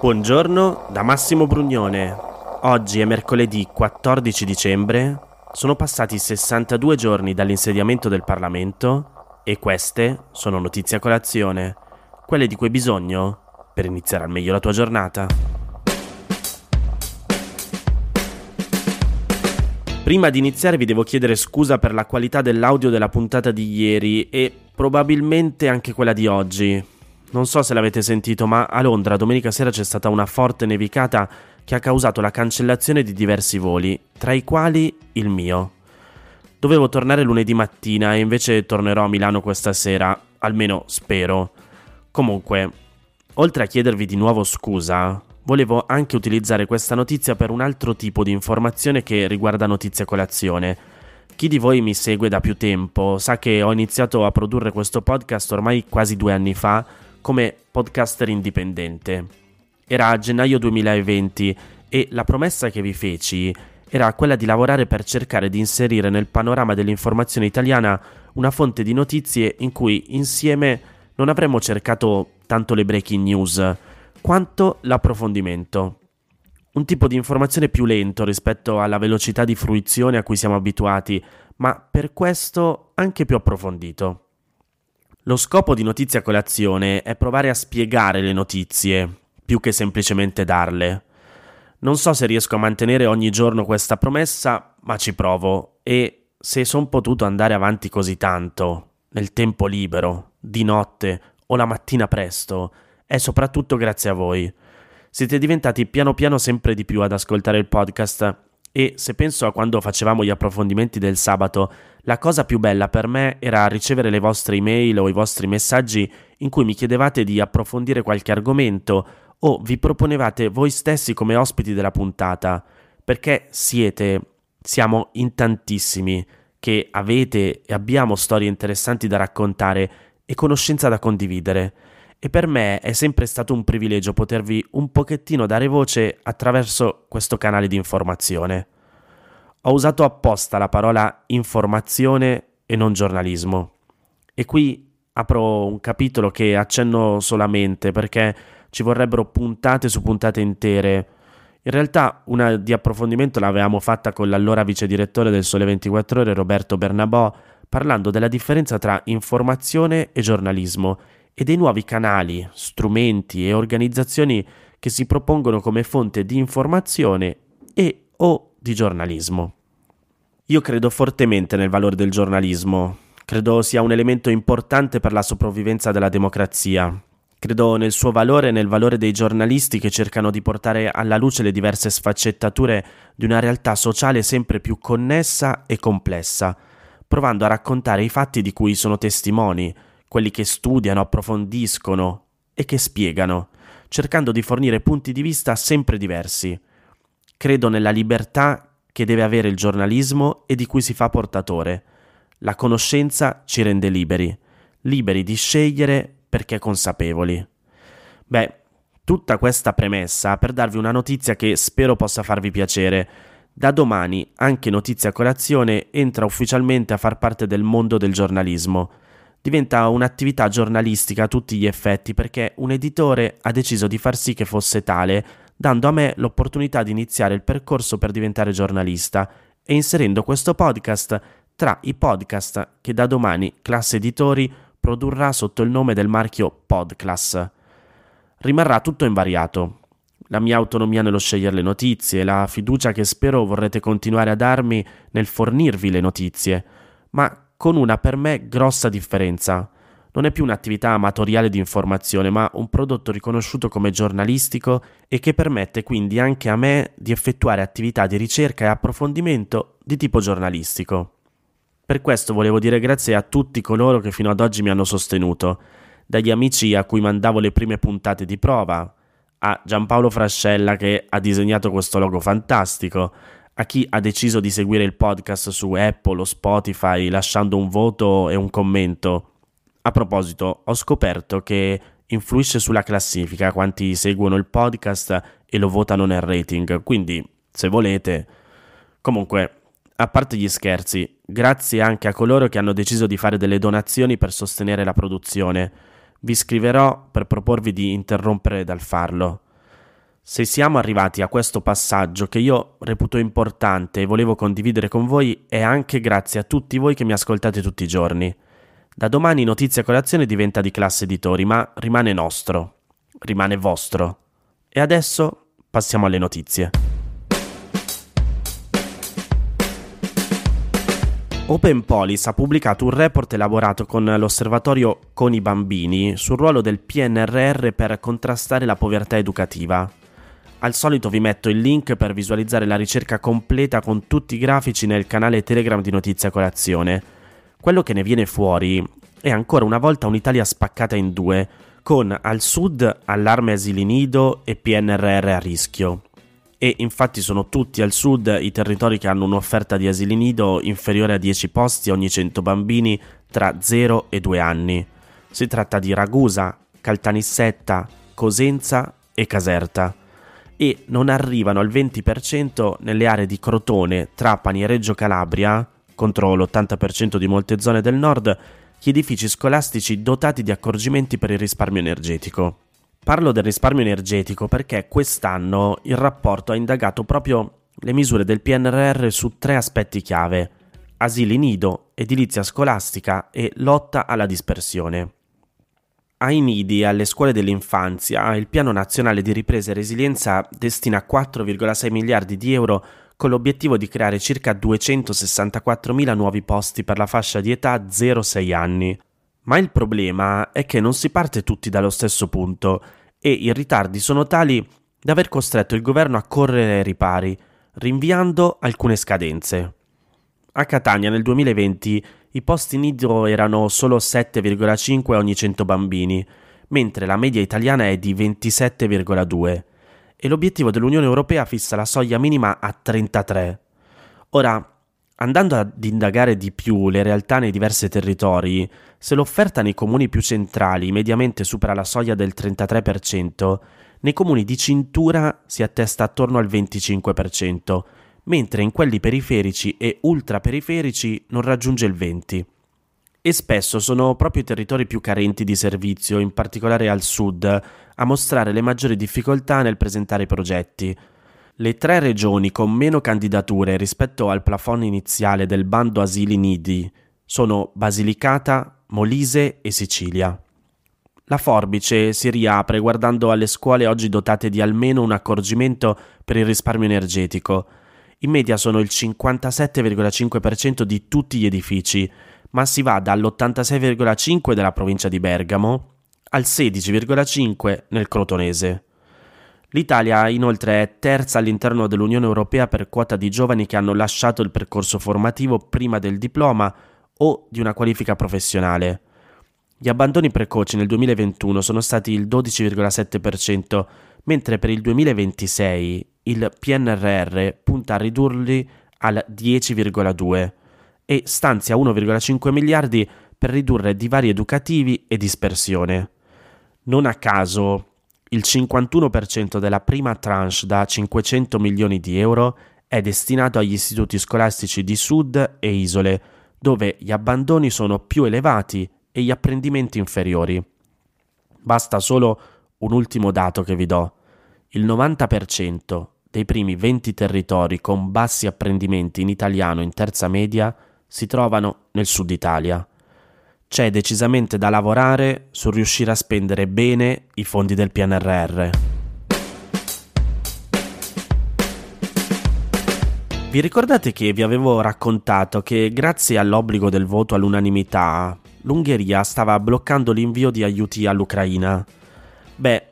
Buongiorno da Massimo Brugnone. Oggi è mercoledì 14 dicembre, sono passati 62 giorni dall'insediamento del Parlamento e queste sono notizie a colazione, quelle di cui hai bisogno per iniziare al meglio la tua giornata. Prima di iniziare vi devo chiedere scusa per la qualità dell'audio della puntata di ieri e probabilmente anche quella di oggi. Non so se l'avete sentito, ma a Londra domenica sera c'è stata una forte nevicata che ha causato la cancellazione di diversi voli, tra i quali il mio. Dovevo tornare lunedì mattina e invece tornerò a Milano questa sera, almeno spero. Comunque, oltre a chiedervi di nuovo scusa, volevo anche utilizzare questa notizia per un altro tipo di informazione che riguarda Notizia Colazione. Chi di voi mi segue da più tempo sa che ho iniziato a produrre questo podcast ormai quasi due anni fa come podcaster indipendente. Era a gennaio 2020 e la promessa che vi feci era quella di lavorare per cercare di inserire nel panorama dell'informazione italiana una fonte di notizie in cui insieme non avremmo cercato tanto le breaking news quanto l'approfondimento. Un tipo di informazione più lento rispetto alla velocità di fruizione a cui siamo abituati, ma per questo anche più approfondito. Lo scopo di Notizia Colazione è provare a spiegare le notizie, più che semplicemente darle. Non so se riesco a mantenere ogni giorno questa promessa, ma ci provo e se son potuto andare avanti così tanto, nel tempo libero, di notte o la mattina presto, è soprattutto grazie a voi. Siete diventati piano piano sempre di più ad ascoltare il podcast e se penso a quando facevamo gli approfondimenti del sabato, la cosa più bella per me era ricevere le vostre email o i vostri messaggi in cui mi chiedevate di approfondire qualche argomento o vi proponevate voi stessi come ospiti della puntata, perché siete, siamo in tantissimi che avete e abbiamo storie interessanti da raccontare e conoscenza da condividere e per me è sempre stato un privilegio potervi un pochettino dare voce attraverso questo canale di informazione. Ho usato apposta la parola informazione e non giornalismo. E qui apro un capitolo che accenno solamente perché ci vorrebbero puntate su puntate intere. In realtà una di approfondimento l'avevamo fatta con l'allora vice direttore del Sole 24 Ore Roberto Bernabò parlando della differenza tra informazione e giornalismo e dei nuovi canali, strumenti e organizzazioni che si propongono come fonte di informazione e o di giornalismo. Io credo fortemente nel valore del giornalismo, credo sia un elemento importante per la sopravvivenza della democrazia. Credo nel suo valore e nel valore dei giornalisti che cercano di portare alla luce le diverse sfaccettature di una realtà sociale sempre più connessa e complessa, provando a raccontare i fatti di cui sono testimoni, quelli che studiano, approfondiscono e che spiegano, cercando di fornire punti di vista sempre diversi. Credo nella libertà che deve avere il giornalismo e di cui si fa portatore. La conoscenza ci rende liberi, liberi di scegliere perché consapevoli. Beh, tutta questa premessa per darvi una notizia che spero possa farvi piacere. Da domani anche Notizia Colazione entra ufficialmente a far parte del mondo del giornalismo diventa un'attività giornalistica a tutti gli effetti perché un editore ha deciso di far sì che fosse tale, dando a me l'opportunità di iniziare il percorso per diventare giornalista e inserendo questo podcast tra i podcast che da domani Classe Editori produrrà sotto il nome del marchio Podclass. Rimarrà tutto invariato. La mia autonomia nello scegliere le notizie, la fiducia che spero vorrete continuare a darmi nel fornirvi le notizie, ma con una per me grossa differenza. Non è più un'attività amatoriale di informazione, ma un prodotto riconosciuto come giornalistico e che permette quindi anche a me di effettuare attività di ricerca e approfondimento di tipo giornalistico. Per questo volevo dire grazie a tutti coloro che fino ad oggi mi hanno sostenuto, dagli amici a cui mandavo le prime puntate di prova, a Giampaolo Frascella che ha disegnato questo logo fantastico, a chi ha deciso di seguire il podcast su Apple o Spotify lasciando un voto e un commento. A proposito, ho scoperto che influisce sulla classifica quanti seguono il podcast e lo votano nel rating, quindi se volete. Comunque, a parte gli scherzi, grazie anche a coloro che hanno deciso di fare delle donazioni per sostenere la produzione. Vi scriverò per proporvi di interrompere dal farlo. Se siamo arrivati a questo passaggio che io reputo importante e volevo condividere con voi è anche grazie a tutti voi che mi ascoltate tutti i giorni. Da domani Notizia Colazione diventa di classe editori, ma rimane nostro, rimane vostro. E adesso passiamo alle notizie. Open Police ha pubblicato un report elaborato con l'osservatorio Con i bambini sul ruolo del PNRR per contrastare la povertà educativa. Al solito vi metto il link per visualizzare la ricerca completa con tutti i grafici nel canale Telegram di Notizia Colazione. Quello che ne viene fuori è ancora una volta un'Italia spaccata in due, con al sud allarme asili nido e PNRR a rischio, e infatti sono tutti al sud i territori che hanno un'offerta di asili nido inferiore a 10 posti ogni 100 bambini tra 0 e 2 anni. Si tratta di Ragusa, Caltanissetta, Cosenza e Caserta e non arrivano al 20% nelle aree di Crotone, Trapani e Reggio Calabria, contro l'80% di molte zone del nord, gli edifici scolastici dotati di accorgimenti per il risparmio energetico. Parlo del risparmio energetico perché quest'anno il rapporto ha indagato proprio le misure del PNRR su tre aspetti chiave: asili nido, edilizia scolastica e lotta alla dispersione. Ai nidi e alle scuole dell'infanzia, il Piano Nazionale di Ripresa e Resilienza destina 4,6 miliardi di euro con l'obiettivo di creare circa 264.000 nuovi posti per la fascia di età 0-6 anni. Ma il problema è che non si parte tutti dallo stesso punto e i ritardi sono tali da aver costretto il governo a correre ai ripari, rinviando alcune scadenze. A Catania nel 2020 i posti nido erano solo 7,5 ogni 100 bambini, mentre la media italiana è di 27,2 e l'obiettivo dell'Unione Europea fissa la soglia minima a 33. Ora, Andando ad indagare di più le realtà nei diversi territori, se l'offerta nei comuni più centrali mediamente supera la soglia del 33%, nei comuni di cintura si attesta attorno al 25%, mentre in quelli periferici e ultraperiferici non raggiunge il 20%. E spesso sono proprio i territori più carenti di servizio, in particolare al sud, a mostrare le maggiori difficoltà nel presentare i progetti, le tre regioni con meno candidature rispetto al plafond iniziale del bando asili nidi sono Basilicata, Molise e Sicilia. La forbice si riapre guardando alle scuole oggi dotate di almeno un accorgimento per il risparmio energetico. In media sono il 57,5% di tutti gli edifici, ma si va dall'86,5% della provincia di Bergamo al 16,5% nel crotonese. L'Italia inoltre è terza all'interno dell'Unione Europea per quota di giovani che hanno lasciato il percorso formativo prima del diploma o di una qualifica professionale. Gli abbandoni precoci nel 2021 sono stati il 12,7%, mentre per il 2026 il PNRR punta a ridurli al 10,2% e stanzia 1,5 miliardi per ridurre divari educativi e dispersione. Non a caso il 51% della prima tranche da 500 milioni di euro è destinato agli istituti scolastici di sud e isole, dove gli abbandoni sono più elevati e gli apprendimenti inferiori. Basta solo un ultimo dato che vi do. Il 90% dei primi 20 territori con bassi apprendimenti in italiano in terza media si trovano nel sud Italia c'è decisamente da lavorare su riuscire a spendere bene i fondi del PNRR. Vi ricordate che vi avevo raccontato che grazie all'obbligo del voto all'unanimità l'Ungheria stava bloccando l'invio di aiuti all'Ucraina? Beh,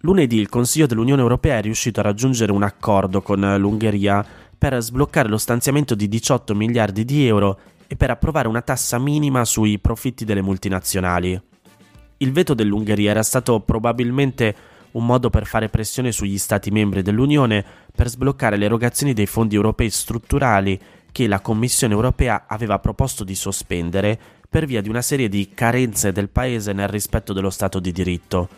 lunedì il Consiglio dell'Unione Europea è riuscito a raggiungere un accordo con l'Ungheria per sbloccare lo stanziamento di 18 miliardi di euro e per approvare una tassa minima sui profitti delle multinazionali. Il veto dell'Ungheria era stato probabilmente un modo per fare pressione sugli Stati membri dell'Unione per sbloccare le erogazioni dei fondi europei strutturali che la Commissione europea aveva proposto di sospendere per via di una serie di carenze del Paese nel rispetto dello Stato di diritto,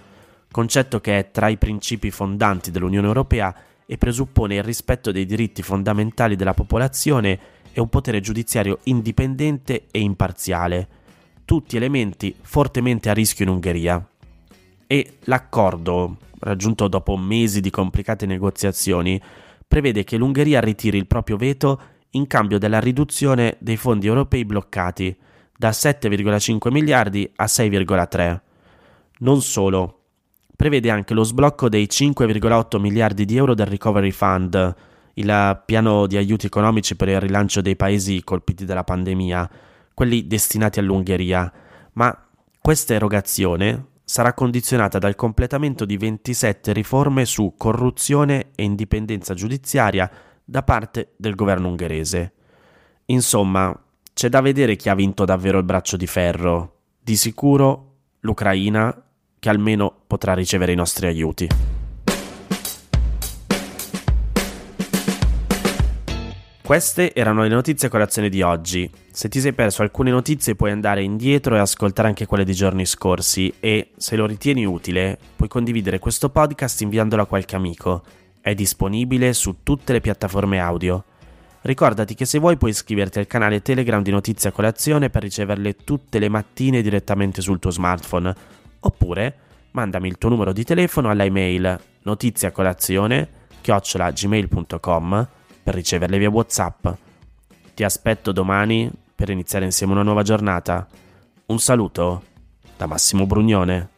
concetto che è tra i principi fondanti dell'Unione europea e presuppone il rispetto dei diritti fondamentali della popolazione e un potere giudiziario indipendente e imparziale, tutti elementi fortemente a rischio in Ungheria. E l'accordo raggiunto dopo mesi di complicate negoziazioni, prevede che l'Ungheria ritiri il proprio veto in cambio della riduzione dei fondi europei bloccati da 7,5 miliardi a 6,3. Non solo, prevede anche lo sblocco dei 5,8 miliardi di euro del Recovery Fund, il piano di aiuti economici per il rilancio dei paesi colpiti dalla pandemia, quelli destinati all'Ungheria, ma questa erogazione sarà condizionata dal completamento di 27 riforme su corruzione e indipendenza giudiziaria da parte del governo ungherese. Insomma, c'è da vedere chi ha vinto davvero il braccio di ferro. Di sicuro l'Ucraina, che almeno potrà ricevere i nostri aiuti. Queste erano le notizie a colazione di oggi. Se ti sei perso alcune notizie puoi andare indietro e ascoltare anche quelle di giorni scorsi e, se lo ritieni utile, puoi condividere questo podcast inviandolo a qualche amico. È disponibile su tutte le piattaforme audio. Ricordati che se vuoi puoi iscriverti al canale Telegram di Notizie a Colazione per riceverle tutte le mattine direttamente sul tuo smartphone. Oppure mandami il tuo numero di telefono alla email notiziacolazione chiocciolagmail.com per riceverle via WhatsApp. Ti aspetto domani per iniziare insieme una nuova giornata. Un saluto da Massimo Brugnone.